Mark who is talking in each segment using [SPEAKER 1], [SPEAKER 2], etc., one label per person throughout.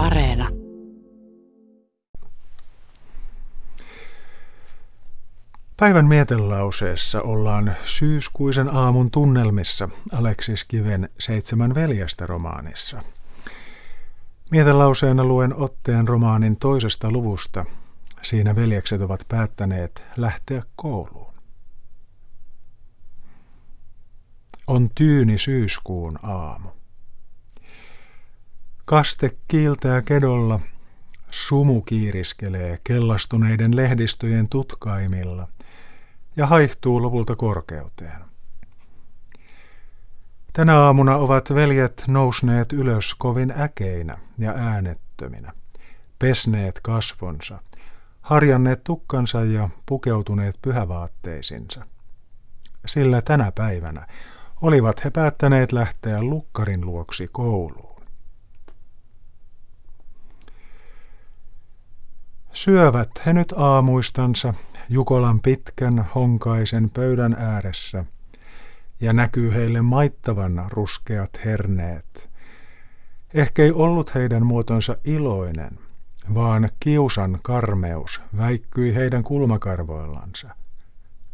[SPEAKER 1] Areena.
[SPEAKER 2] Päivän mietelauseessa ollaan syyskuisen aamun tunnelmissa Aleksis Kiven Seitsemän veljestä romaanissa. Mietelauseena luen otteen romaanin toisesta luvusta. Siinä veljekset ovat päättäneet lähteä kouluun. On tyyni syyskuun aamu. Kaste kiiltää kedolla, sumu kiiriskelee kellastuneiden lehdistöjen tutkaimilla ja haihtuu lopulta korkeuteen. Tänä aamuna ovat veljet nousneet ylös kovin äkeinä ja äänettöminä, pesneet kasvonsa, harjanneet tukkansa ja pukeutuneet pyhävaatteisinsa. Sillä tänä päivänä olivat he päättäneet lähteä lukkarin luoksi kouluun. Syövät he nyt aamuistansa Jukolan pitkän honkaisen pöydän ääressä, ja näkyy heille maittavan ruskeat herneet. Ehkä ei ollut heidän muotonsa iloinen, vaan kiusan karmeus väikkyi heidän kulmakarvoillansa.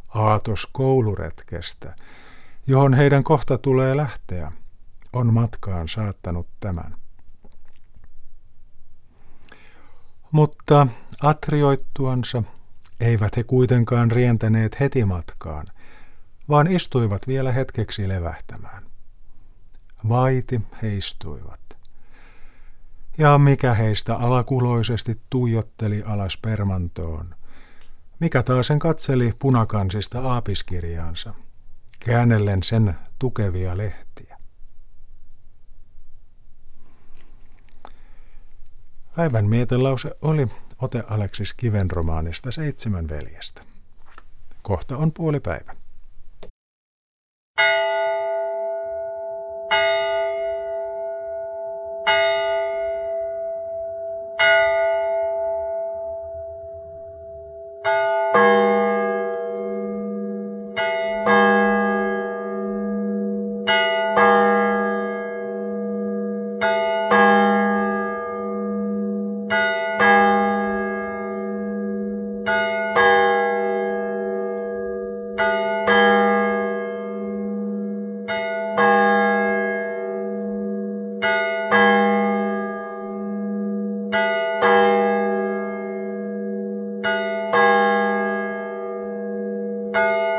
[SPEAKER 2] Aatos kouluretkestä, johon heidän kohta tulee lähteä, on matkaan saattanut tämän. Mutta atrioittuansa eivät he kuitenkaan rientäneet heti matkaan, vaan istuivat vielä hetkeksi levähtämään. Vaiti heistuivat. Ja mikä heistä alakuloisesti tuijotteli alas permantoon, mikä taasen katseli punakansista aapiskirjaansa, käännellen sen tukevia lehtiä. Päivän mietelause oli ote Aleksis Kiven romaanista Seitsemän veljestä. Kohta on puolipäivä. thank you